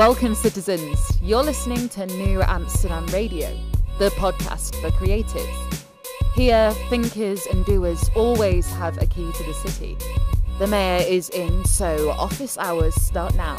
Welcome, citizens. You're listening to New Amsterdam Radio, the podcast for creatives. Here, thinkers and doers always have a key to the city. The mayor is in, so office hours start now.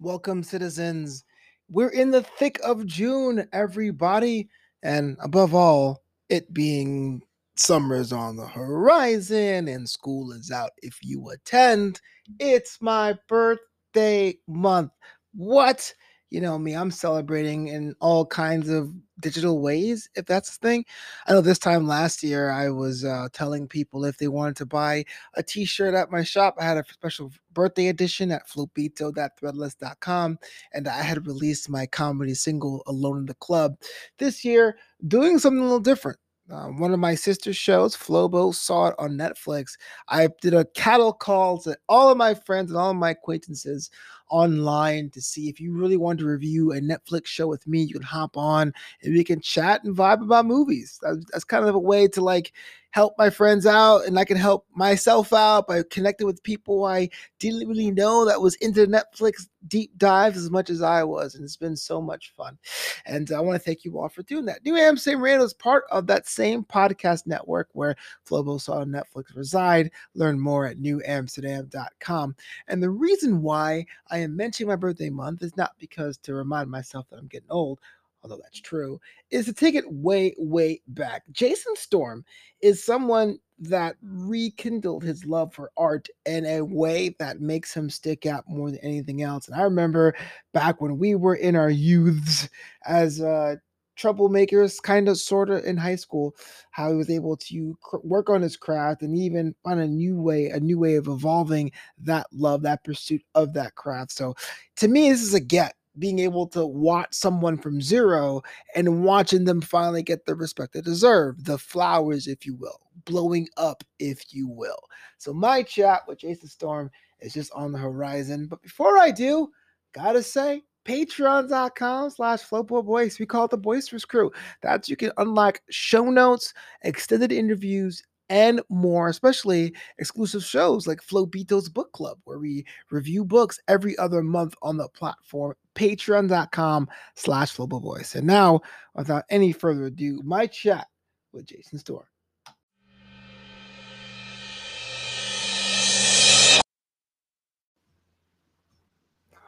Welcome, citizens. We're in the thick of June, everybody. And above all, it being summer's on the horizon and school is out if you attend. It's my birthday month. What? You know me, I'm celebrating in all kinds of digital ways, if that's the thing. I know this time last year, I was uh, telling people if they wanted to buy a t shirt at my shop, I had a special birthday edition at flopito.threadless.com, and I had released my comedy single, Alone in the Club. This year, doing something a little different. Um, one of my sister's shows, Flobo, saw it on Netflix. I did a cattle call to all of my friends and all of my acquaintances online to see if you really want to review a Netflix show with me. You can hop on and we can chat and vibe about movies. That's, that's kind of a way to like help my friends out and I can help myself out by connecting with people I didn't really know that was into Netflix deep dives as much as I was. And it's been so much fun. And I want to thank you all for doing that. New Amsterdam Radio is part of that same podcast network where Flobo saw Netflix reside. Learn more at newamsterdam.com. And the reason why I am mentioning my birthday month is not because to remind myself that I'm getting old, although that's true, is to take it way, way back. Jason Storm is someone that rekindled his love for art in a way that makes him stick out more than anything else. And I remember back when we were in our youths as uh, troublemakers, kind of, sort of in high school, how he was able to cr- work on his craft and even find a new way, a new way of evolving that love, that pursuit of that craft. So to me, this is a get being able to watch someone from zero and watching them finally get the respect they deserve, the flowers, if you will, blowing up, if you will. So my chat with Jason Storm is just on the horizon. But before I do, gotta say, patreon.com slash flopo boys we call it the boisterous crew that's you can unlock show notes extended interviews and more, especially exclusive shows like Flobito's Book Club, where we review books every other month on the platform, patreon.com slash global Voice. And now, without any further ado, my chat with Jason Storm.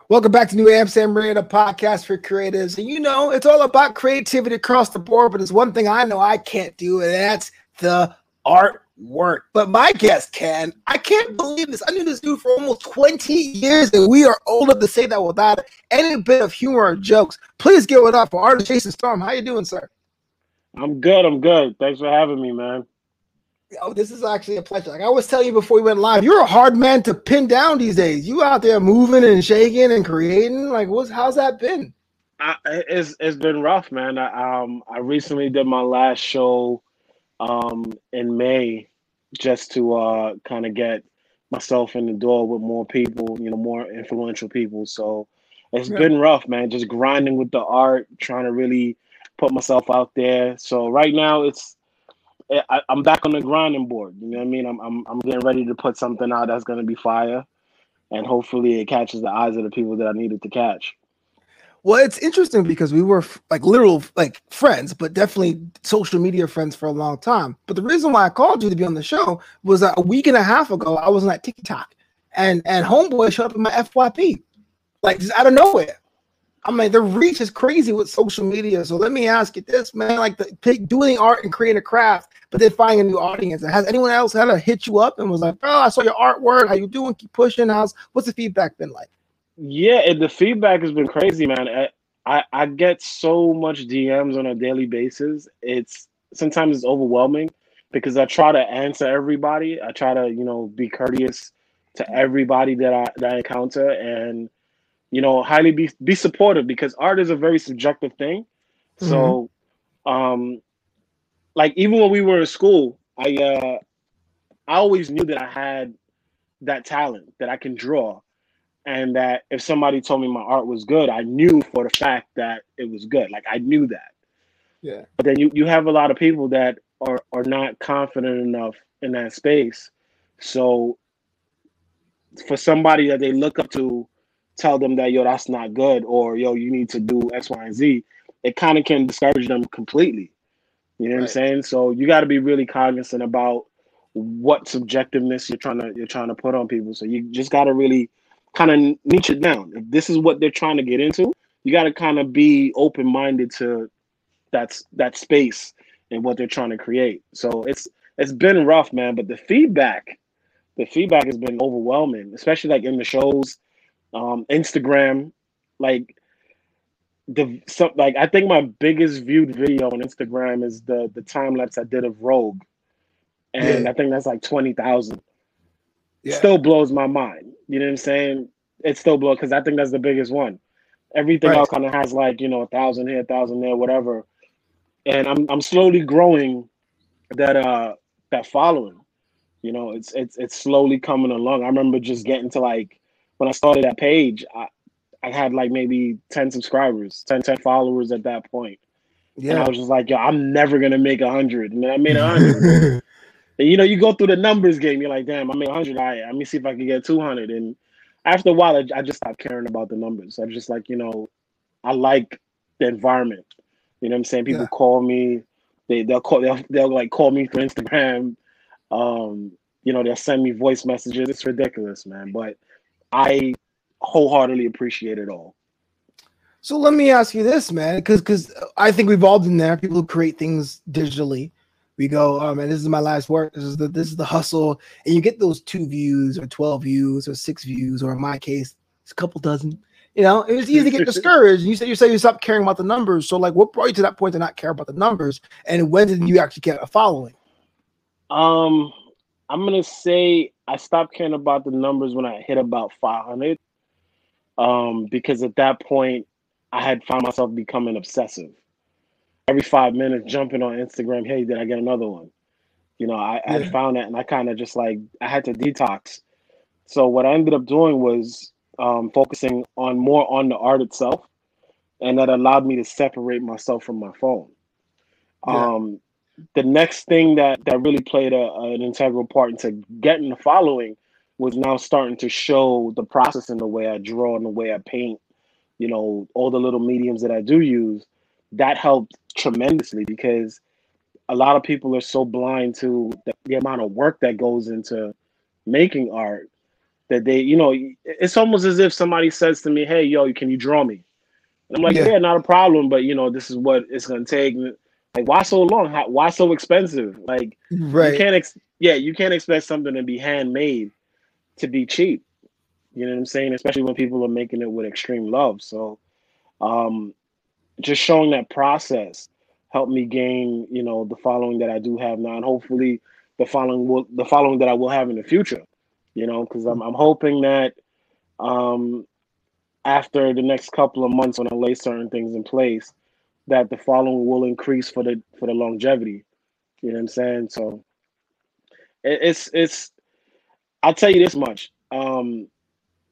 Welcome back to New Amsterdam Radio, podcast for creatives. And you know, it's all about creativity across the board, but there's one thing I know I can't do, and that's the artwork. But my guest can. I can't believe this. I knew this dude for almost 20 years, and we are old enough to say that without any bit of humor or jokes. Please give it up for artist Jason Storm. How you doing, sir? I'm good. I'm good. Thanks for having me, man. Oh, this is actually a pleasure. Like I was telling you before we went live, you're a hard man to pin down these days. You out there moving and shaking and creating. Like, what's how's that been? I, it's it's been rough, man. I um I recently did my last show um, in May just to uh, kind of get myself in the door with more people, you know, more influential people. So it's yeah. been rough, man. Just grinding with the art, trying to really put myself out there. So right now, it's I, am back on the grinding board. You know what I mean? I'm, I'm I'm getting ready to put something out that's gonna be fire, and hopefully it catches the eyes of the people that I needed to catch. Well, it's interesting because we were like literal like friends, but definitely social media friends for a long time. But the reason why I called you to be on the show was that a week and a half ago I was on that TikTok, and and Homeboy showed up in my FYP, like just out of nowhere. I mean, the reach is crazy with social media. So let me ask you this, man: like the doing art and creating a craft, but then finding a new audience. Has anyone else had to hit you up and was like, "Oh, I saw your artwork. How you doing? Keep pushing." How's what's the feedback been like? Yeah, the feedback has been crazy, man. I, I, I get so much DMs on a daily basis. It's sometimes it's overwhelming because I try to answer everybody. I try to, you know, be courteous to everybody that I that I encounter and you know, highly be be supportive because art is a very subjective thing. Mm-hmm. So um like even when we were in school, I uh I always knew that I had that talent that I can draw and that if somebody told me my art was good, I knew for the fact that it was good. Like I knew that. Yeah. But then you, you have a lot of people that are are not confident enough in that space. So for somebody that they look up to tell them that yo that's not good or yo you need to do X, Y, and Z, it kind of can discourage them completely. You know what. I'm saying? So you got to be really cognizant about what subjectiveness you're trying to you're trying to put on people. So you just got to really kind of niche it down. If this is what they're trying to get into, you got to kind of be open minded to that's that space and what they're trying to create. So it's it's been rough, man. But the feedback, the feedback has been overwhelming, especially like in the shows, um, Instagram, like the some like I think my biggest viewed video on Instagram is the the time lapse I did of Rogue, and yeah. I think that's like twenty thousand. Yeah. Still blows my mind. You know what I'm saying? It still blows because I think that's the biggest one. Everything right. else kind of has like you know a thousand here, a thousand there, whatever. And I'm I'm slowly growing that uh that following. You know, it's it's it's slowly coming along. I remember just getting to like when I started that page, I, I had like maybe 10 subscribers, 10, 10 followers at that point. Yeah. And I was just like, yo, I'm never gonna make a hundred. And then I made a hundred. and you know, you go through the numbers game, you're like, damn, I made hundred. All right, let me see if I can get 200. And after a while, I, I just stopped caring about the numbers. I'm just like, you know, I like the environment. You know what I'm saying? People yeah. call me, they they'll call they'll, they'll like call me through Instagram. Um, you know, they'll send me voice messages. It's ridiculous, man. But I wholeheartedly appreciate it all. So let me ask you this, man, because because I think we've all been there. People who create things digitally. We go, oh man, this is my last work. This is the this is the hustle, and you get those two views or twelve views or six views, or in my case, it's a couple dozen. You know, it was easy to get discouraged. You said you said you stopped caring about the numbers. So like, what brought you to that point to not care about the numbers? And when did you actually get a following? Um, I'm gonna say I stopped caring about the numbers when I hit about 500 um, because at that point I had found myself becoming obsessive. Every five minutes, jumping on Instagram, hey, did I get another one? You know, I, yeah. I found that, and I kind of just like I had to detox. So what I ended up doing was um, focusing on more on the art itself, and that allowed me to separate myself from my phone. Yeah. Um, the next thing that that really played a, an integral part into getting the following was now starting to show the process in the way I draw and the way I paint, you know, all the little mediums that I do use, that helped tremendously because a lot of people are so blind to the, the amount of work that goes into making art that they, you know, it's almost as if somebody says to me, "Hey, yo, can you draw me?" And I'm like, "Yeah, yeah not a problem, but you know, this is what it's gonna take." Like, why so long? How, why so expensive? Like, right? You can't, ex- yeah, you can't expect something to be handmade to be cheap. You know what I'm saying? Especially when people are making it with extreme love. So um just showing that process helped me gain, you know, the following that I do have now and hopefully the following will the following that I will have in the future. You know, because I'm I'm hoping that um after the next couple of months when I lay certain things in place, that the following will increase for the for the longevity. You know what I'm saying? So it, it's it's I'll tell you this much. Um,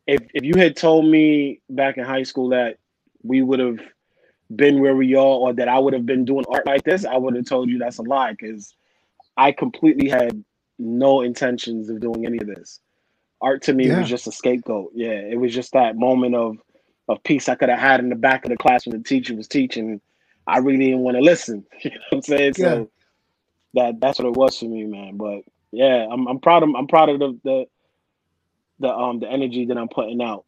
if if you had told me back in high school that we would have been where we are, or that I would have been doing art like this, I would have told you that's a lie because I completely had no intentions of doing any of this. Art to me yeah. was just a scapegoat. Yeah, it was just that moment of of peace I could have had in the back of the class when the teacher was teaching. I really didn't want to listen. You know what I'm saying? Yeah. So that that's what it was for me, man. But yeah, I'm I'm proud of I'm proud of the the the um the energy that I'm putting out.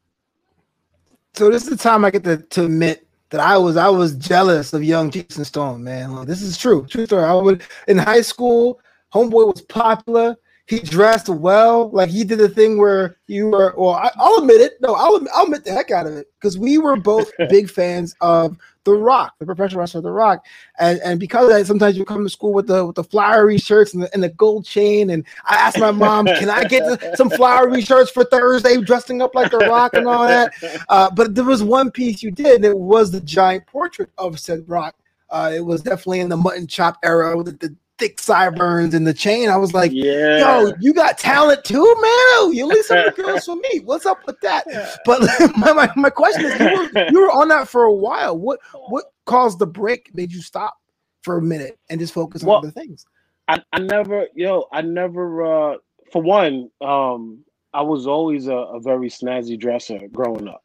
So this is the time I get to, to admit that I was I was jealous of young Jason Storm, man. Like, this is true, true story. I would in high school, homeboy was popular he dressed well. Like he did the thing where you were. Well, I, will admit it. No, I'll, I'll admit the heck out of it because we were both big fans of The Rock, the professional wrestler The Rock, and and because of that, sometimes you come to school with the with the flowery shirts and the, and the gold chain. And I asked my mom, "Can I get some flowery shirts for Thursday, dressing up like The Rock and all that?" Uh, but there was one piece you did, and it was the giant portrait of said Rock. Uh, it was definitely in the mutton chop era with the, the thick sideburns and the chain. I was like, yeah. yo, you got talent too, man. You leave some of the girls for me. What's up with that? But my, my, my question is, you were, you were on that for a while. What what caused the break? Made you stop for a minute and just focus well, on other things? I, I never, yo, I never. uh For one, um I was always a, a very snazzy dresser growing up.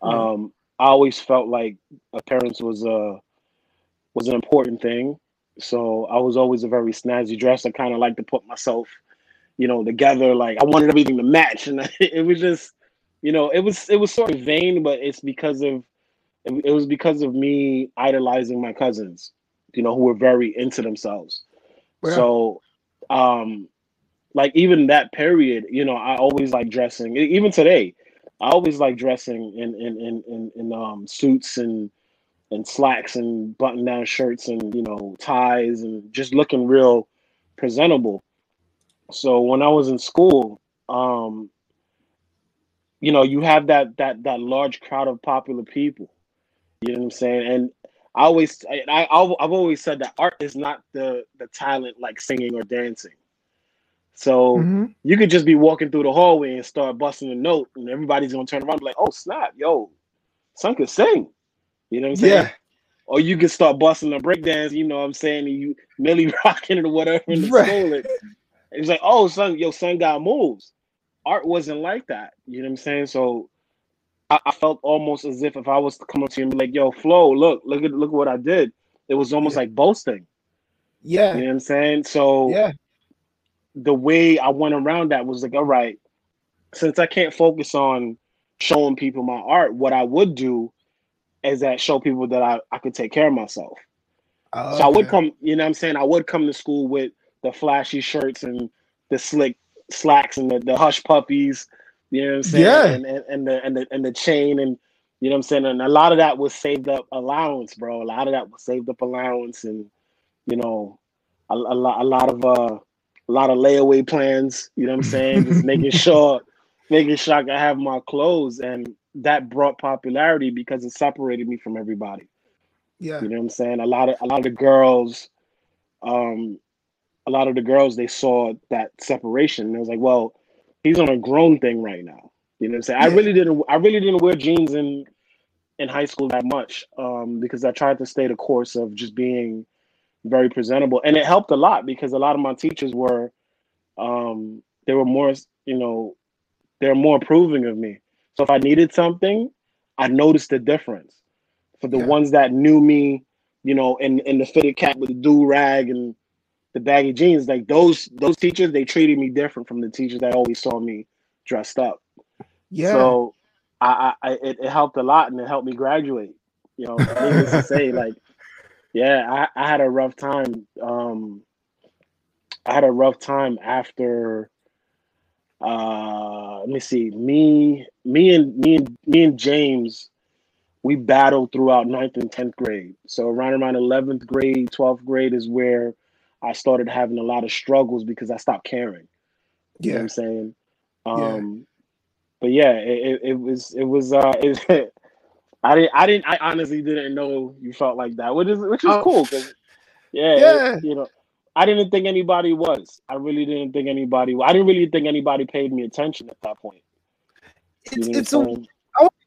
Um, I always felt like appearance was a was an important thing. So I was always a very snazzy dresser. Kind of like to put myself, you know, together. Like I wanted everything to match, and it was just, you know, it was it was sort of vain, but it's because of it, was because of me idolizing my cousins, you know, who were very into themselves. Yeah. So, um, like even that period, you know, I always like dressing. Even today, I always like dressing in in in in, in um, suits and and slacks and button down shirts and you know ties and just looking real presentable. So when I was in school, um, you know, you have that that that large crowd of popular people. You know what I'm saying? And I always I, I I've I've always said that art is not the the talent like singing or dancing. So Mhm. you could just be walking through the hallway and start busting a note, and everybody's gonna turn around and be like, "Oh snap, yo, son could sing." You know what I'm saying? Yeah. Or you can start busting a breakdance, you know what I'm saying? And you Milly rocking it or whatever in the Right. school. And it's like, oh, son, your son got moves. Art wasn't like that. You know what I'm saying? So I, I felt almost as if if I was to come up to you and be like, yo, Flo, look, look at look what I did. It was almost Yeah. like boasting. Yeah. You know what I'm saying? So Yeah. the way I went around that was like, all right, since I can't focus on showing people my art, what I would do is that show people that I, I could take care of myself. I So I would come, you know what I'm saying? I would come to school with the flashy shirts and the slick slacks and the, the hush puppies, you know what I'm saying? Yeah. And, and, and the and the and the chain and you know what I'm saying? And a lot of that was saved up allowance, bro. A lot of that was saved up allowance and you know, a, a lot a lot of uh a lot of layaway plans, you know what I'm saying? Just making sure making sure I could have my clothes and that brought popularity because it separated me from everybody. Yeah. You know what I'm saying? A lot of a lot of the girls, um, a lot of the girls they saw that separation. And it was like, well, he's on a grown thing right now. You know what I'm saying? I really didn't I really didn't wear jeans in in high school that much. Um, because I tried to stay the course of just being very presentable. And it helped a lot because a lot of my teachers were um they were more, you know, they're more approving of me. So if I needed something, I noticed the difference. For the Yeah. ones that knew me, you know, in, in the fitted cap with the do rag and the baggy jeans, like those those teachers, they treated me different from the teachers that always saw me dressed up. Yeah. So I, I, it, it helped a lot and it helped me graduate. You know, needless to say, like, yeah, I, I had a rough time. Um, I had a rough time after. Uh, let me see. Me, me, and me and me and James, we battled throughout ninth and tenth grade. So around around eleventh grade, twelfth grade is where I started having a lot of struggles because I stopped caring. You know what yeah. I'm saying? Yeah. Um, but yeah, it, it, it was it was uh it, I didn't I didn't I honestly didn't know you felt like that, which is which is Oh. cool because yeah, it- Yeah. you know, I didn't think anybody was. I really didn't think anybody. I didn't really think anybody paid me attention at that point. You It's it's a saying?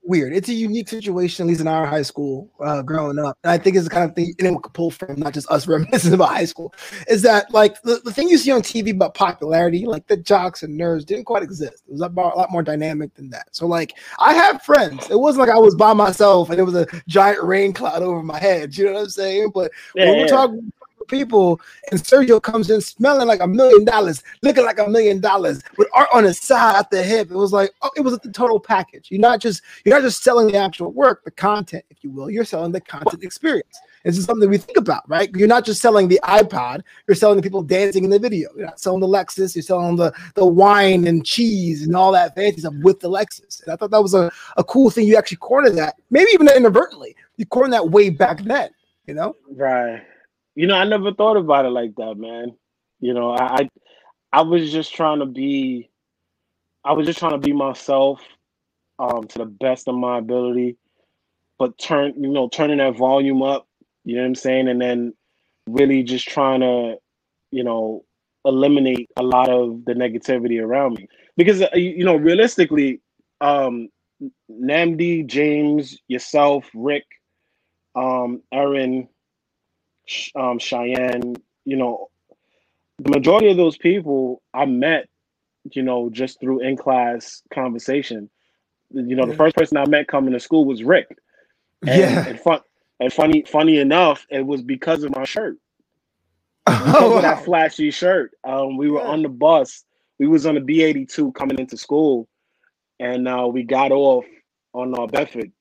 weird. It's a unique situation, at least in our high school, uh, growing up. And I think it's the kind of thing anyone could pull from, not just us reminiscing about high school. Is that like the, the thing you see on TV about popularity, like the jocks and nerds didn't quite exist. It was a lot more dynamic than that. So like I have friends. It wasn't like I was by myself and it was a giant rain cloud over my head. You know what I'm saying? But Yeah, when we're yeah. talking people and Sergio comes in smelling like a million dollars, looking like a million dollars, with art on his side at the hip, it was like oh, it was the total package. You're not just you're not just selling the actual work, the content, if you will. You're selling the content experience. This is something we think about, right? You're not just selling the iPod, you're selling the people dancing in the video. You're not selling the Lexus, you're selling the, the wine and cheese and all that fancy stuff with the Lexus. And I thought that was a, a cool thing. You actually cornered that, maybe even inadvertently. You cornered that way back then, you know? Right. You know, I never thought about it like that, man. You know, I I, was just trying to be I was just trying to be myself um to the best of my ability, but turn you know, turning that volume up, you know what I'm saying? And then really just trying to, you know, eliminate a lot of the negativity around me. Because uh, you know, realistically, um Namdi, James, yourself, Rick, um, Aaron, um, Cheyenne, you know, the majority of those people I met you know, just through in class conversation. You know, Yeah. the first person I met coming to school was Rick. And, Yeah. and fun and funny funny enough, it was because of my shirt. Because Oh, of that flashy shirt. Um, we were Yeah. on the bus. We was on the B eighty two coming into school, and uh, we got off on uh, Bedford.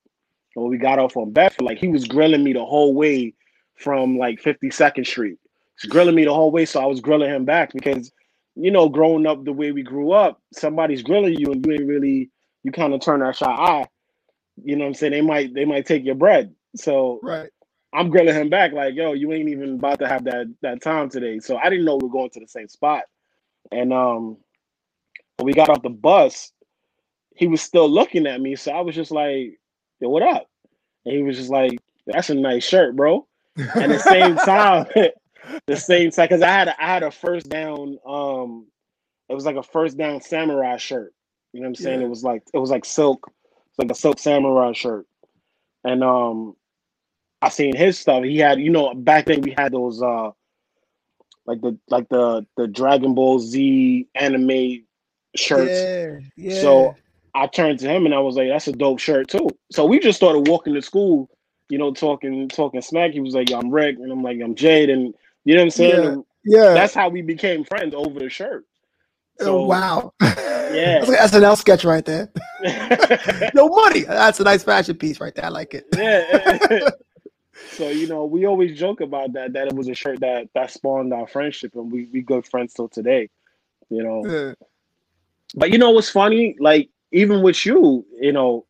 And when we got off on Bedford, like he was grilling me the whole way from like Fifty Second Street. He's grilling me the whole way, so I was grilling him back because, you know, growing up the way we grew up, somebody's grilling you and you ain't really you kind of turn that shot eye. You know what I'm saying? They might they might take your bread. So Right. I'm grilling him back like, yo, you ain't even about to have that that time today. So I didn't know we were going to the same spot. And um when we got off the bus, he was still looking at me. So I was just like, yo, what up? And he was just like, that's a nice shirt, bro. And the same time, the same time, because I had a, I had a first down, um, it was like a first down samurai shirt. You know what I'm saying? Yeah. It was like it was like silk, it's like a silk samurai shirt. And um I seen his stuff. He had, you know, back then we had those uh like the like the the Dragon Ball Z anime shirts. Yeah. Yeah. So I turned to him and I was like, "That's a dope shirt too." So we just started walking to school, you know, talking talking smack. He was like, "I'm Rick," and I'm like, "I'm Jade," and you know what I'm saying. Yeah. Yeah. That's how we became friends over the shirt. oh, wow. Yeah. That's like SNL sketch right there. No money. That's a nice fashion piece right there. I like it. Yeah. so you know, we always joke about that. That it was a shirt that that spawned our friendship, and we we good friends till today. You know, Yeah. But you know what's funny? Like even with you, you know,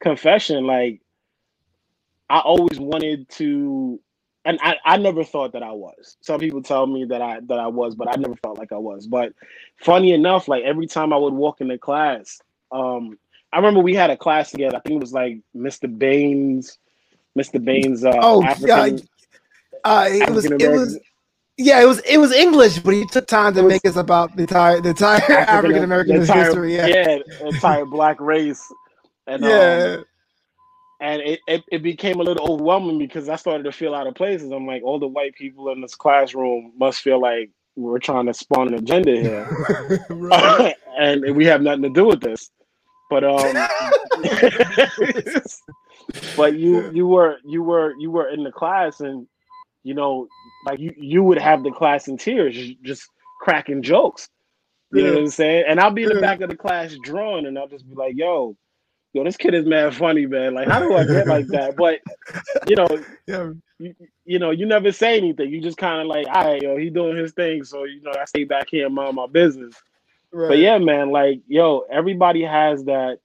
confession. Like I always wanted to, and I, I never thought that I was. Some people tell me that I that I was, but I never felt like I was. But funny enough, like every time I would walk into class, um, I remember we had a class together. I think it was like Mr. Baines, Mr. Baines. Uh, Oh, yeah, Uh, it was. It was. Yeah, it was. It was English, but he took time to was- make us about the entire the entire African American history. Yeah. yeah, entire black race. And um, Yeah. And it, it, it became a little overwhelming because I started to feel out of places. I'm like, all the white people in this classroom must feel like we're trying to spawn an agenda here, Right. and we have nothing to do with this. But um, but you you were you were you were in the class, and you know, like you you would have the class in tears, just- just cracking jokes. You know what I'm saying? And I'll be in the back of the class drawing, and I'll just be like, "Yo, yo, this kid is mad funny, man. Like, how do I get like that?" But you know, yeah. you, you know, you never say anything. You just kind of like, "All right, yo, he doing his thing." So you know, I stay back here and mind my business. Right. But yeah, man, like, yo, everybody has that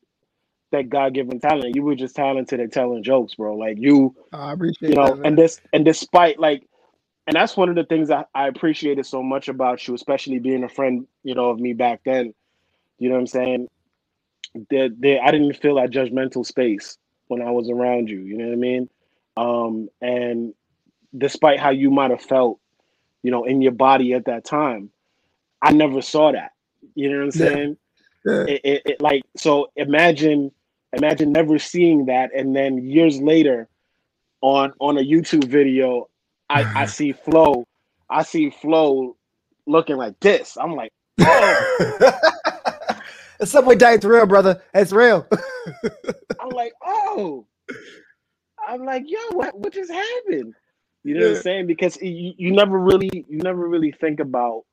that God given talent. You were just talented at telling jokes, bro. Like you, I appreciate you know, that. and this and despite like and that's one of the things I, I appreciated so much about you, especially being a friend, you know, of me back then. You know what I'm saying? That there, I didn't feel that judgmental space when I was around you. You know what I mean? Um, and despite how you might have felt, you know, in your body at that time, I never saw that. You know what I'm Yeah. saying? Yeah. It, it, it like so. Imagine, imagine never seeing that, and then years later, on on a YouTube video, I, I see Flo, I see Flo looking like this. I'm like, oh, the subway diet's real, brother. It's real. I'm like, oh, I'm like, yo, what what just happened? You know what I'm saying? Because you, you never really you never really think about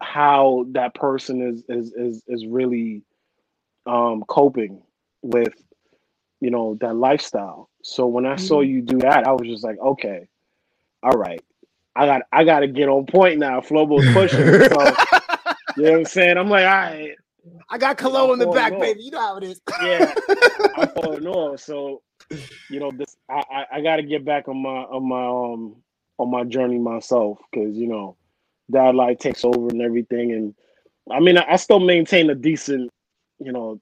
how that person is is is is really um coping with you know that lifestyle. So when I saw you do that, I was just like, okay, all right. I got I gotta get on point now. Flobo's pushing. So you know what I'm saying? I'm like, all right, I got cologne in the back, baby. You know how it is. yeah. I'm falling off. So, you know, this I, I, I got to get back on my on my um on my journey myself because you know, dad life takes over and everything, and I mean I, I still maintain a decent, you know,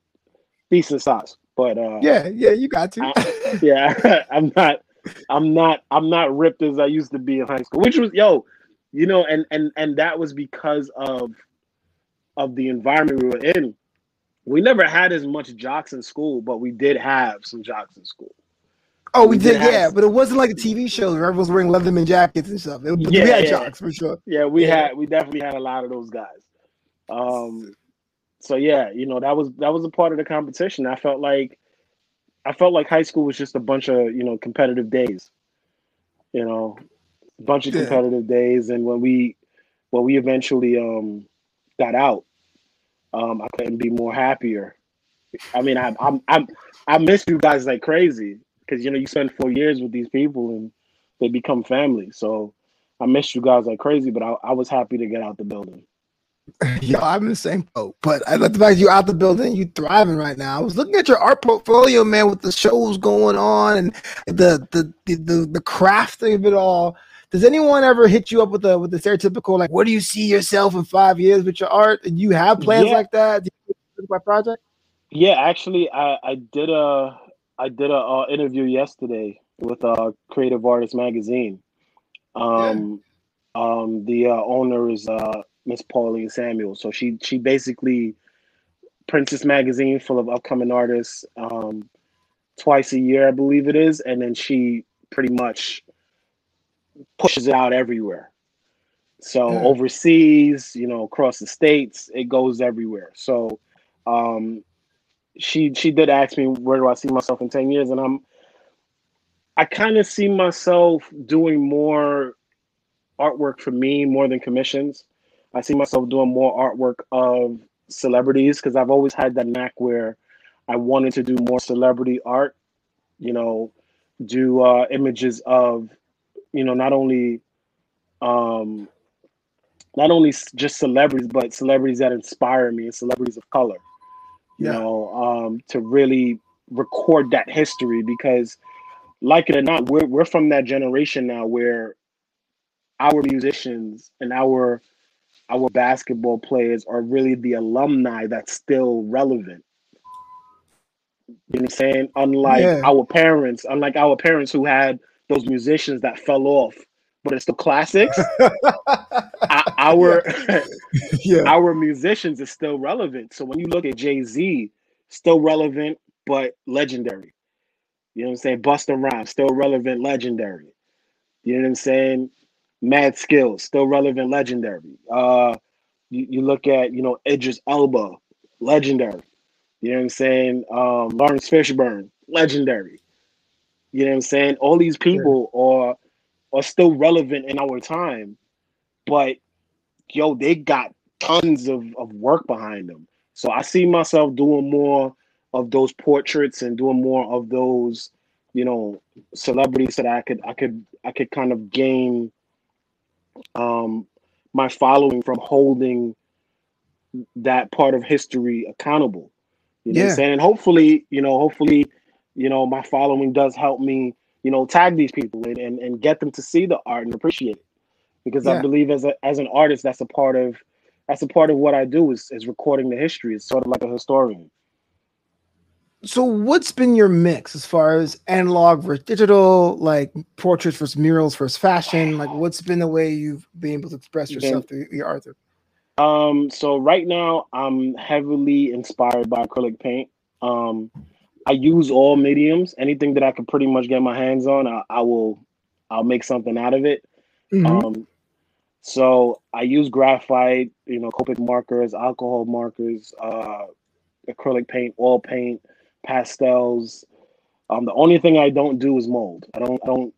decent size, but uh, yeah, yeah, you got to. I- yeah, I'm not, I'm not, I'm not ripped as I used to be in high school, which was yo, you know, and and and that was because of of the environment we were in. We never had as much jocks in school, but we did have some jocks in school. oh, we we did, yeah, but it wasn't like a TV show where everyone's wearing letterman jackets and stuff. It, Yeah, we had yeah. jocks for sure. Yeah, we Yeah. had we definitely had a lot of those guys. Um, so yeah, you know that was that was a part of the competition. I felt like I felt like high school was just a bunch of you know competitive days. You know, a bunch of Yeah. competitive days, and when we when we eventually um got out, um, I couldn't be more happier. I mean, I I'm, I'm I miss you guys like crazy because you know you spend four years with these people and they become family. So I missed you guys like crazy, but I, I was happy to get out the building. Yo, I'm in the same boat, but I like the fact you out the building, you thriving right now. I was looking at your art portfolio, man, with the shows going on and the the the the, the crafting of it all. Does anyone ever hit you up with the with the stereotypical like, where do you see yourself in five years with your art? And you have plans Yeah. like that? Do you think my project? Yeah, actually, I, I did a I did a uh, interview yesterday with uh, Creative Artist Magazine. Um, um, the uh, owner is uh, Miss Pauline Samuel. So she she basically prints this magazine full of upcoming artists um, twice a year, I believe it is, and then she pretty much pushes it out everywhere. So overseas, you know, across the states, it goes everywhere. So um, she she did ask me where do I see myself in 10 years and I'm I kind of see myself doing more artwork for me more than commissions. I see myself doing more artwork of celebrities because I've always had that knack where I wanted to do more celebrity art, you know, do uh, images of, you know, not only um not only just celebrities but celebrities that inspire me and celebrities of color you Yeah. know, um, to really record that history because, like it or not, we're we're from that generation now where our musicians and our our basketball players are really the alumni that's still relevant. You know what I'm saying? Unlike Yeah. our parents, unlike our parents who had those musicians that fell off, but it's the classics. our yeah. our musicians is still relevant. So when you look at Jay Z, still relevant but legendary. You know what I'm saying? Busta Rhymes, still relevant, legendary. You know what I'm saying? Mad Skills, still relevant, legendary. Uh, you, you look at you know Idris Elba, legendary. You know what I'm saying? Um, Laurence Fishburne, legendary. You know what I'm saying? All these people are are still relevant in our time, but yo, they got tons of, of work behind them. So I see myself doing more of those portraits and doing more of those, you know, celebrities that I could I could I could kind of gain um my following from holding that part of history accountable. You know what I'm saying? And hopefully, you know, hopefully, you know, my following does help me, you know, tag these people and, and, and get them to see the art and appreciate it. Because Yeah. I believe as a as an artist, that's a part of that's a part of what I do is, is recording the history. It's sort of like a historian. So what's been your mix as far as analog versus digital, like portraits versus murals versus fashion? Like what's been the way you've been able to express yourself through your art? Um, so right now I'm heavily inspired by acrylic paint. Um, I use all mediums. Anything that I can pretty much get my hands on, I, I will I'll make something out of it. Mhm. Um, so I use graphite, you know, Copic markers, alcohol markers, uh, acrylic paint, oil paint, pastels. Um, the only thing I don't do is mold. I don't I don't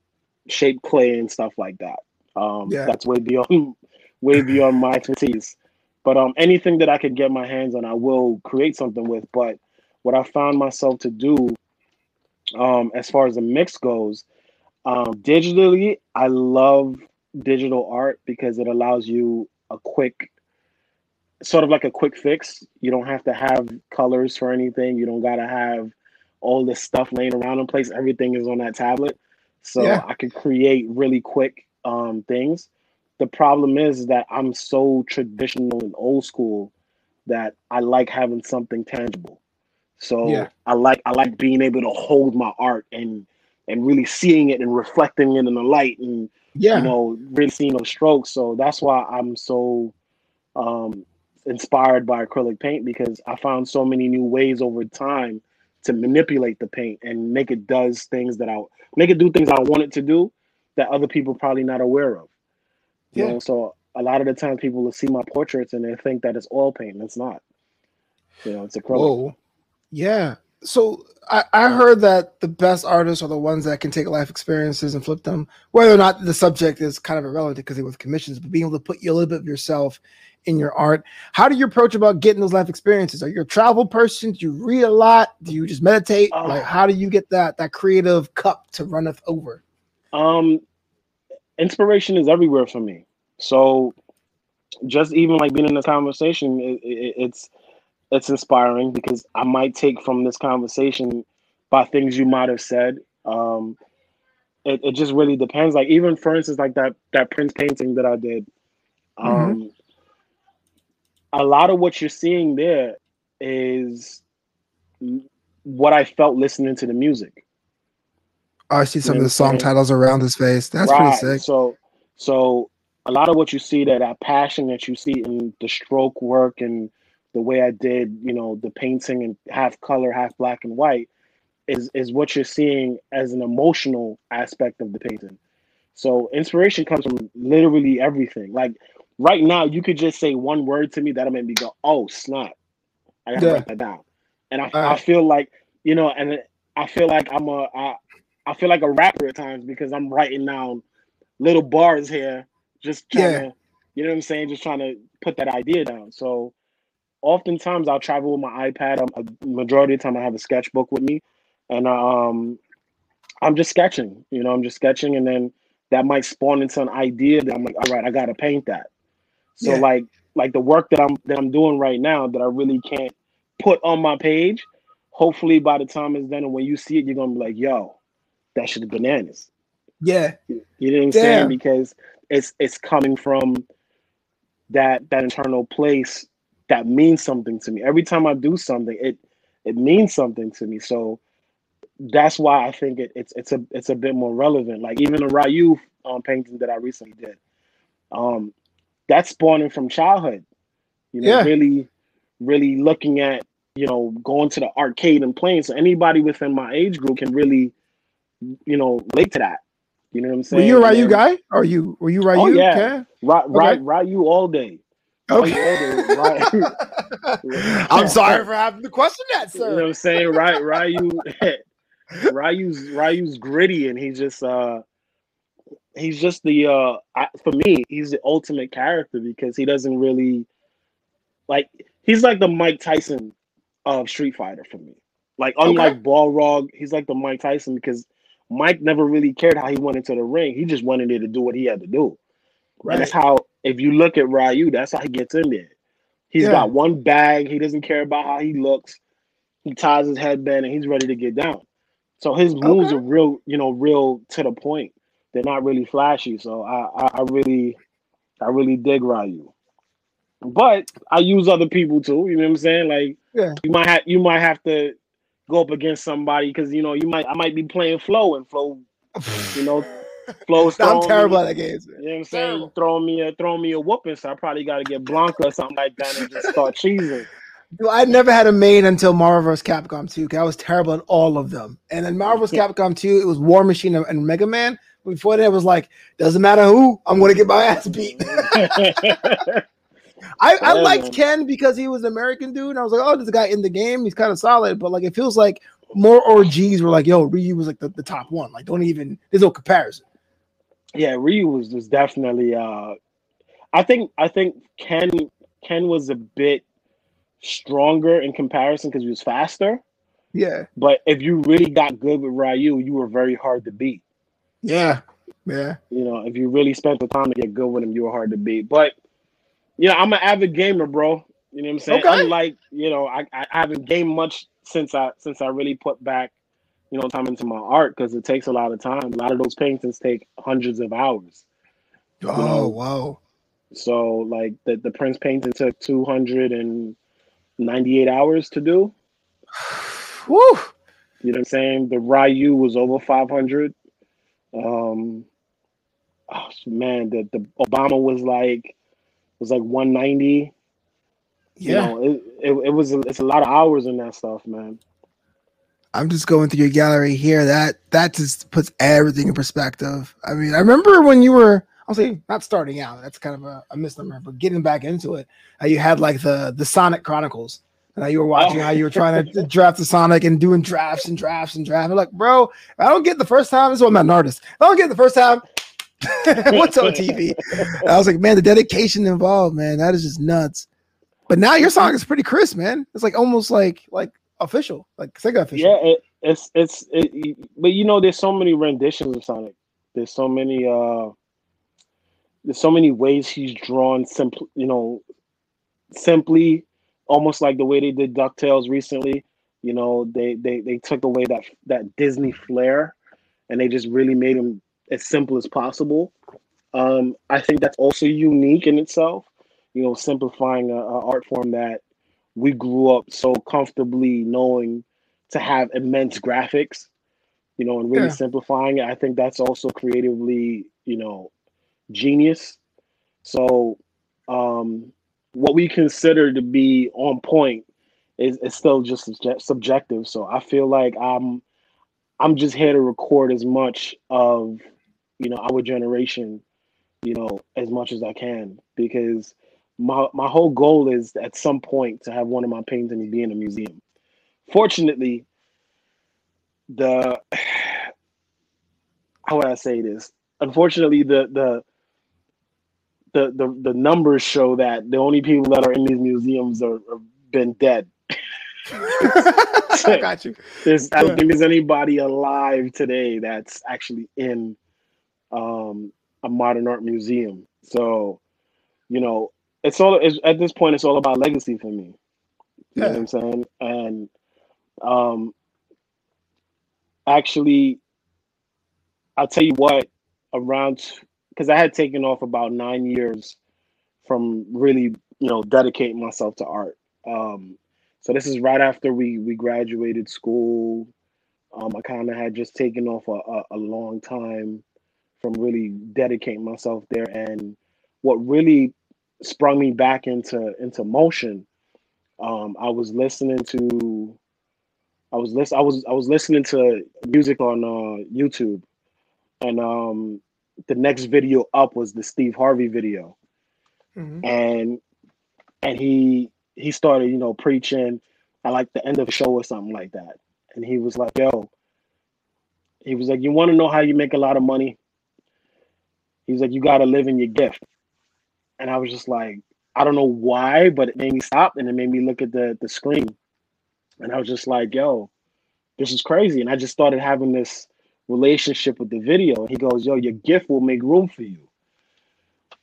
shape clay and stuff like that. Um, Yeah. that's way beyond way beyond my expertise. But um, anything that I could get my hands on, I will create something with. But what I found myself to do, um, as far as the mix goes, um, digitally, I love digital art because it allows you a quick, sort of like a quick fix. You don't have to have colors for anything. You don't gotta have all this stuff laying around in place. Everything is on that tablet, so Yeah. I could create really quick um, things. The problem is that I'm so traditional and old school that I like having something tangible. So Yeah. I like I like being able to hold my art and and really seeing it and reflecting it in the light and Yeah. you know really seeing those strokes. So that's why I'm so um, inspired by acrylic paint because I found so many new ways over time to manipulate the paint and make it does things that I make it do things I want it to do that other people probably not aware of. You Yeah. know, so a lot of the times people will see my portraits and they think that it's oil paint. It's not. You know, it's acrylic. Whoa. Yeah. So I, I heard that the best artists are the ones that can take life experiences and flip them, whether or not the subject is kind of irrelevant because they with commissions, but being able to put you a little bit of yourself in your art. How do you approach about getting those life experiences? Are you a travel person? Do you read a lot? Do you just meditate? Oh. Like how do you get that that creative cup to runneth over? Um, inspiration is everywhere for me. So, just even like being in this conversation, it, it, it's it's inspiring because I might take from this conversation by things you might have said. Um, it, it just really depends. Like even for instance, like that that Prince painting that I did. Um, a lot of what you're seeing there is what I felt listening to the music. Oh, I see some You of the song titles around his face. That's Right. pretty sick. So so a lot of what you see that that passion that you see in the stroke work and the way I did, you know, the painting and half color, half black and white is is what you're seeing as an emotional aspect of the painting. So inspiration comes from literally everything. Like right now, you could just say one word to me that'll make me go, "Oh snap!" I gotta Yeah. write that down. And I, I feel like you know, and I feel like I'm a I, I feel like a rapper at times because I'm writing down little bars here, just trying Yeah. to, you know what I'm saying, just trying to put that idea down. So oftentimes I'll travel with my iPad. Um, a majority of the time I have a sketchbook with me, and um, I'm just sketching. You know, I'm just sketching, and then that might spawn into an idea that I'm like, all right, I gotta paint that. So Yeah. like like the work that I'm that I'm doing right now that I really can't put on my page. Hopefully by the time it's done and when you see it, you're gonna be like, yo, that should is bananas. Yeah. You know what I'm Damn. saying? Because it's it's coming from that that internal place that means something to me. Every time I do something, it it means something to me. So that's why I think it, it's it's a it's a bit more relevant. Like even the Ryu um, painting that I recently did, um, that's spawning from childhood. You know, Yeah. really, really looking at you know going to the arcade and playing. So anybody within my age group can really, you know, relate to that. You know what I'm saying? Were you a Ryu guy? Are you were you Ryu? Oh, yeah. Okay. Right, right, Okay. Ryu all day. Okay. Ryu. Right. I'm sorry for having to question that, sir. You know what. I'm saying? Right, Ryu, Ryu's Ryu's gritty, and he's just uh, he's just the uh, I, for me, he's the ultimate character because he doesn't really like he's like the Mike Tyson of Street Fighter for me. Like unlike Balrog, he's like the Mike Tyson because Mike never really cared how he went into the ring. He just wanted in there to do what he had to do. Right. And that's how if you look at Ryu, that's how he gets in there. He's Yeah. got one bag. He doesn't care about how he looks. He ties his headband and he's ready to get down. So his moves Okay. are real, you know, real to the point. They're not really flashy. So I, I, I really, I really dig Ryu. But I use other people too. You know what I'm saying? Like Yeah. you might have you might have to go up against somebody because you know you might I might be playing flow and flow, you know, flow's I'm terrible me- at that game. you know what I'm saying? Terrible. Throwing me a throw me a whooping, so I probably got to get Blanka or something like that and just start cheesing. Dude, I never had a main until Marvel vs. Capcom 2. 'cause I was terrible at all of them. And then Marvel vs. Capcom 2, it was War Machine and- and Mega Man. Before that, it was like, doesn't matter who, I'm going to get my ass beat. I, I liked. Ken because he was an American dude. And I was like, oh, this guy in the game, he's kind of solid. But like, it feels like more OGs were like, yo, Ryu was like the, the top one. Like, don't even, there's no comparison. Yeah, Ryu was was definitely. uh I think I think Ken Ken was a bit stronger in comparison because he was faster. Yeah. But if you really got good with Ryu, you were very hard to beat. Yeah. Yeah. You know, if you really spent the time to get good with him, you were hard to beat. But you know, I'm an avid gamer, bro. You know what I'm saying? Okay. Unlike, you know, I, I haven't gamed much since I since I really put back, you know, time into my art because it takes a lot of time. A lot of those paintings take hundreds of hours. Oh, know, wow. So like the, the Prince painting took 298 hours to do. Woo. You know what I'm saying? The Ryu was over 500. Um, oh, man, the, the Obama was like was like 190. You Yeah. know, it, it, it was it's a lot of hours in that stuff, man. I'm just going through your gallery here. That that just puts everything in perspective. I mean, I remember when you were I'll say not starting out. That's kind of a, a misnomer, but getting back into it. Uh, you had like the the Sonic Chronicles. And you were watching oh. how you were trying to draft the Sonic and doing drafts and drafts and drafts. I'm like, bro, I don't get the first time. This is I'm not an artist. I don't get the first time. What's on TV? I was like, man, the dedication involved, man, that is just nuts. But now your song is pretty crisp, man. It's like almost like like official, like Sega official. Yeah, it, it's it's it, but you know, there's so many renditions of Sonic. There's so many uh there's so many ways he's drawn simply, you know, simply almost like the way they did DuckTales recently. You know, they they they took away that that Disney flair and they just really made him as simple as possible. Um, I think that's also unique in itself. You know, simplifying a, a art form that we grew up so comfortably knowing to have immense graphics, you know, and really yeah. simplifying it. I think that's also creatively, you know, genius. So, um, what we consider to be on point is, is still just subjective. So I feel like I'm I'm just here to record as much of you know our generation, you know, as much as I can because my my whole goal is at some point to have one of my paintings be in a museum. Fortunately, the how would I say this? Unfortunately, the the the the, the numbers show that the only people that are in these museums are, are been dead. I got you. There's, I don't think there's anybody alive today that's actually in um, a modern art museum. So, you know, it's all it's, at this point. It's all about legacy for me. You yeah. know what I'm saying? And um, actually, I'll tell you what. Around because I had taken off about nine years from really, you know, dedicating myself to art. Um, so this is right after we we graduated school. Um, I kind of had just taken off a, a, a long time from really dedicating myself there, and what really sprung me back into into motion. Um, I was listening to, I was list, I was I was listening to music on uh, YouTube, and um, the next video up was the Steve Harvey video, mm-hmm. and and he he started you know preaching at like the end of the show or something like that, and he was like, "Yo," he was like, "You want to know how you make a lot of money?" He's like, "You got to live in your gift," and I was just like, I don't know why, but it made me stop and it made me look at the the screen, and I was just like, "Yo." This is crazy. And I just started having this relationship with the video. And he goes, Yo, your gift will make room for you.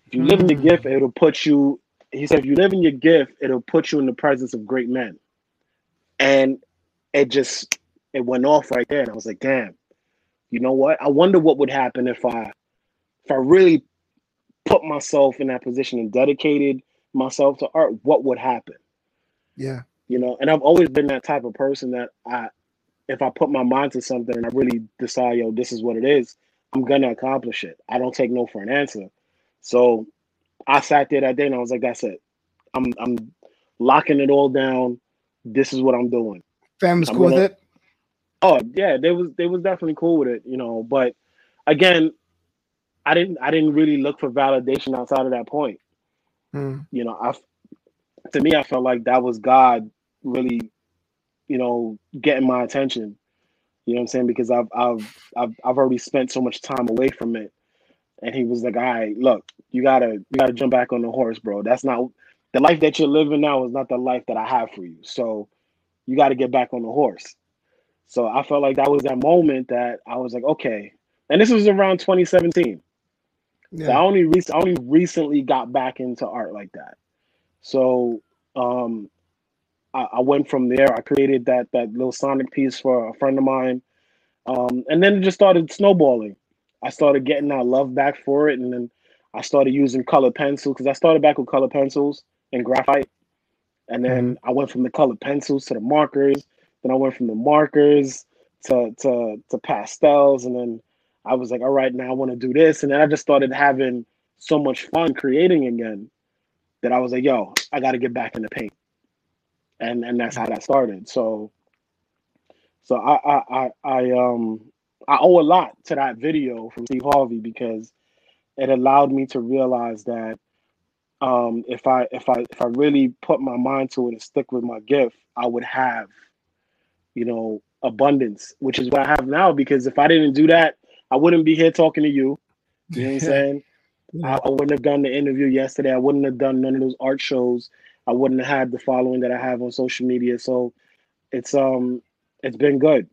If you live in your gift, hmm. it'll put you, he said, if you live in your gift, it'll put you in the presence of great men. And it just, it went off right there. And I was like, damn, you know what? I wonder what would happen if I, if I really put myself in that position and dedicated myself to art, what would happen? Yeah. You know, and I've always been that type of person that I, if I put my mind to something and I really decide, yo, this is what it is, I'm gonna accomplish it. I don't take no for an answer. So I sat there that day and I was like, that's it. I'm I'm locking it all down. This is what I'm doing. Family's cool gonna, with it. Oh yeah, they was they was definitely cool with it, you know. But again, I didn't I didn't really look for validation outside of that point. Hmm. You know, I to me I felt like that was God really you know, getting my attention. You know what I'm saying? Because I've I've I've I've already spent so much time away from it. And he was like, all right, look, you gotta you gotta jump back on the horse, bro. That's not the life that you're living now is not the life that I have for you. So you gotta get back on the horse. So I felt like that was that moment that I was like, okay. And this was around 2017. Yeah. So I only re- I only recently got back into art like that. So um I, I, went from there. I created that that little Sonic piece for a friend of mine, um, and then it just started snowballing. I started getting that love back for it, and then I started using color pencils because I started back with color pencils and graphite, and then mm-hmm. I went from the color pencils to the markers. Then I went from the markers to to to pastels, and then I was like, all right, now I want to do this, and then I just started having so much fun creating again that I was like, yo, I got to get back in the paint and and that's how that started. So, so I I I, I um I owe a lot to that video from Steve Harvey because it allowed me to realize that um, if I if I if I really put my mind to it and stick with my gift, I would have, you know, abundance, which is what I have now. Because if I didn't do that, I wouldn't be here talking to you. You know what I'm saying? I, I, wouldn't have done the interview yesterday. I wouldn't have done none of those art shows. I wouldn't have had the following that I have on social media. So it's um it's been good.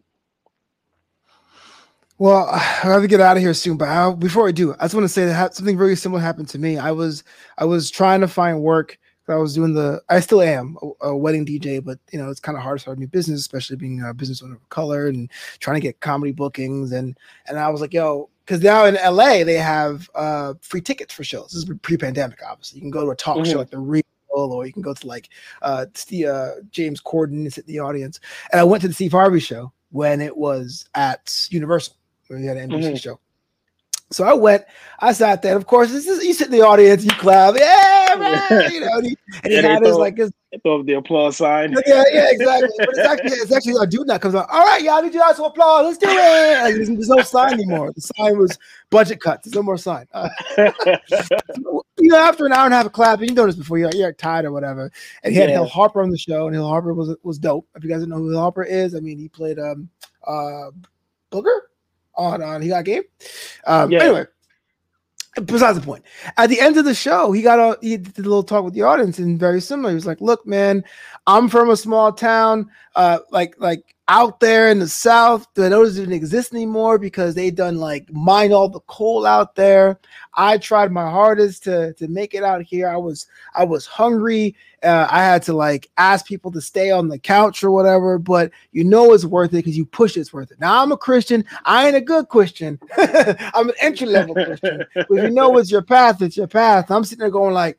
Well, I have to get out of here soon, but I, before I do, I just want to say that something very similar happened to me. I was I was trying to find work. I was doing the I still am a, a wedding DJ, but you know it's kind of hard to start a new business, especially being a business owner of color and trying to get comedy bookings. And and I was like, yo, because now in LA they have uh, free tickets for shows. This is pre-pandemic, obviously. You can go to a talk mm-hmm. show like the Real, or you can go to like uh, Steve, uh, James Corden and sit in the audience. And I went to the Steve Harvey show when it was at Universal when he had an NBC mm-hmm. show. So I went, I sat there. Of course, this is you sit in the audience, you clap, yeah, man, you know, and he, and he had his like his throw the applause sign. Yeah, yeah, exactly. but it's actually it's actually a dude that comes out. All right, y'all, need you guys to applaud. Let's do it. Like, there's, there's, no sign anymore. The sign was budget cut. There's no more sign. Uh, you know, after an hour and a half of clapping, you know this before. You're, you're tired or whatever. And he had yeah. Hill Harper on the show, and Hill Harper was was dope. If you guys don't know who Hill Harper is, I mean, he played um uh Booger on on He Got Game. Um, yeah. Anyway, besides the point. At the end of the show, he got a he did a little talk with the audience, and very similar. He was like, "Look, man, I'm from a small town, uh, like like out there in the south that those didn't exist anymore because they done like mine all the coal out there. I tried my hardest to to make it out here. I was I was hungry. Uh, I had to like ask people to stay on the couch or whatever, but you know it's worth it because you push it's worth it. Now I'm a Christian. I ain't a good Christian. I'm an entry level Christian. but you know it's your path. It's your path. I'm sitting there going like,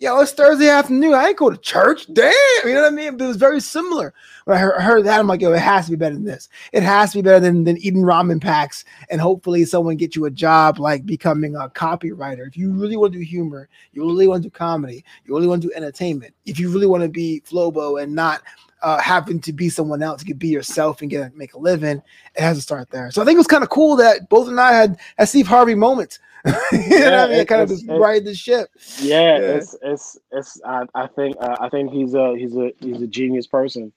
yo, it's Thursday afternoon. I ain't go to church. Damn, you know what I mean? But it was very similar. When I heard, that, I'm like, yo, it has to be better than this. It has to be better than, than eating ramen packs and hopefully someone get you a job like becoming a copywriter. If you really want to do humor, you really want to do comedy, you really want to do entertainment, if you really want to be Flobo and not uh, happen to be someone else, you could be yourself and get make a living. It has to start there. So I think it was kind of cool that both and I had a Steve Harvey moments you yeah, know I mean? kind of just ride the ship. Yeah, yeah, it's it's it's. I, I think uh, I think he's a he's a he's a genius person.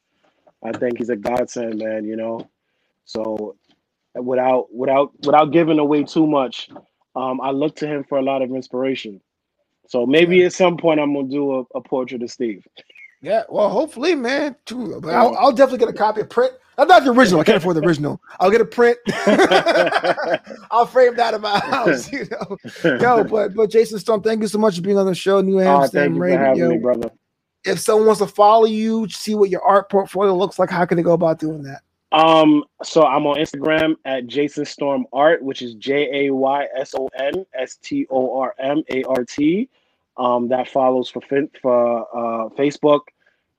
I think he's a godsend, man. You know, so without without without giving away too much, um, I look to him for a lot of inspiration. So maybe yeah. at some point I'm gonna do a, a portrait of Steve. Yeah, well, hopefully, man. Too, but I'll, I'll, definitely get a copy of print. I'm not the original. I can't afford the original. I'll get a print. I'll frame that in my house. You know, yo, but but Jason Storm, thank you so much for being on the show, New Amsterdam oh, Radio. Me, brother. If someone wants to follow you, see what your art portfolio looks like, how can they go about doing that? Um, so I'm on Instagram at Jason Storm Art, which is J A Y S O N S T O R M A R T. Um, that follows for for uh, Facebook.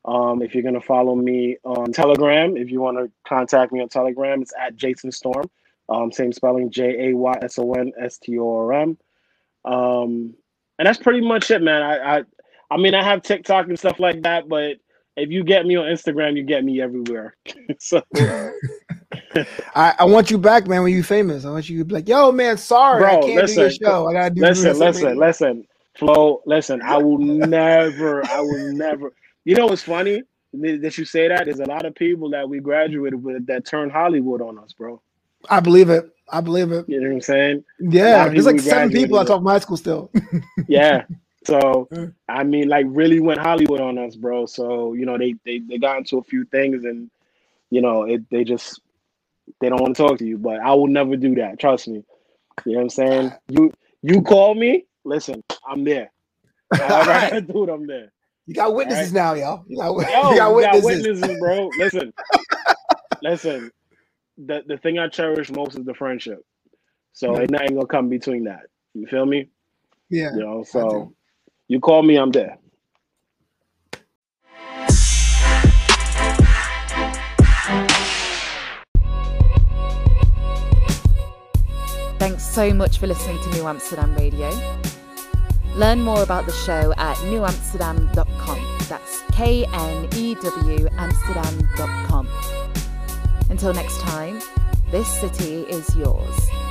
Um, if you're gonna follow me on Telegram, if you want to contact me on Telegram, it's at Jason Storm. Um, same spelling, J A Y S O N S T O R M. Um, and that's pretty much it, man. I, I, I mean, I have TikTok and stuff like that, but if you get me on Instagram, you get me everywhere. so. I, I want you back, man. When you famous, I want you to be like, "Yo, man, sorry, Bro, I can't listen, do your show. I gotta do." Listen, listen, listen, Flo. Listen, I will never, I will never. You know what's funny that you say that? There's a lot of people that we graduated with that turned Hollywood on us, bro. I believe it. I believe it. You know what I'm saying? Yeah, there's like seven people I talk my school still. yeah. So I mean, like, really went Hollywood on us, bro. So you know, they they they got into a few things, and you know, it they just they don't want to talk to you. But I will never do that. Trust me. You know what I'm saying? You you call me. Listen, I'm there. All right, dude, I'm there. You got witnesses right. now, y'all. You got, Yo, you got witnesses. got witnesses, bro. Listen, listen. The the thing I cherish most is the friendship. So yeah. ain't nothing gonna come between that. You feel me? Yeah. You know, so you call me, I'm there. Thanks so much for listening to New Amsterdam Radio. Learn more about the show at knewamsterdam.com. That's K N E W Amsterdam.com. Until next time, this city is yours.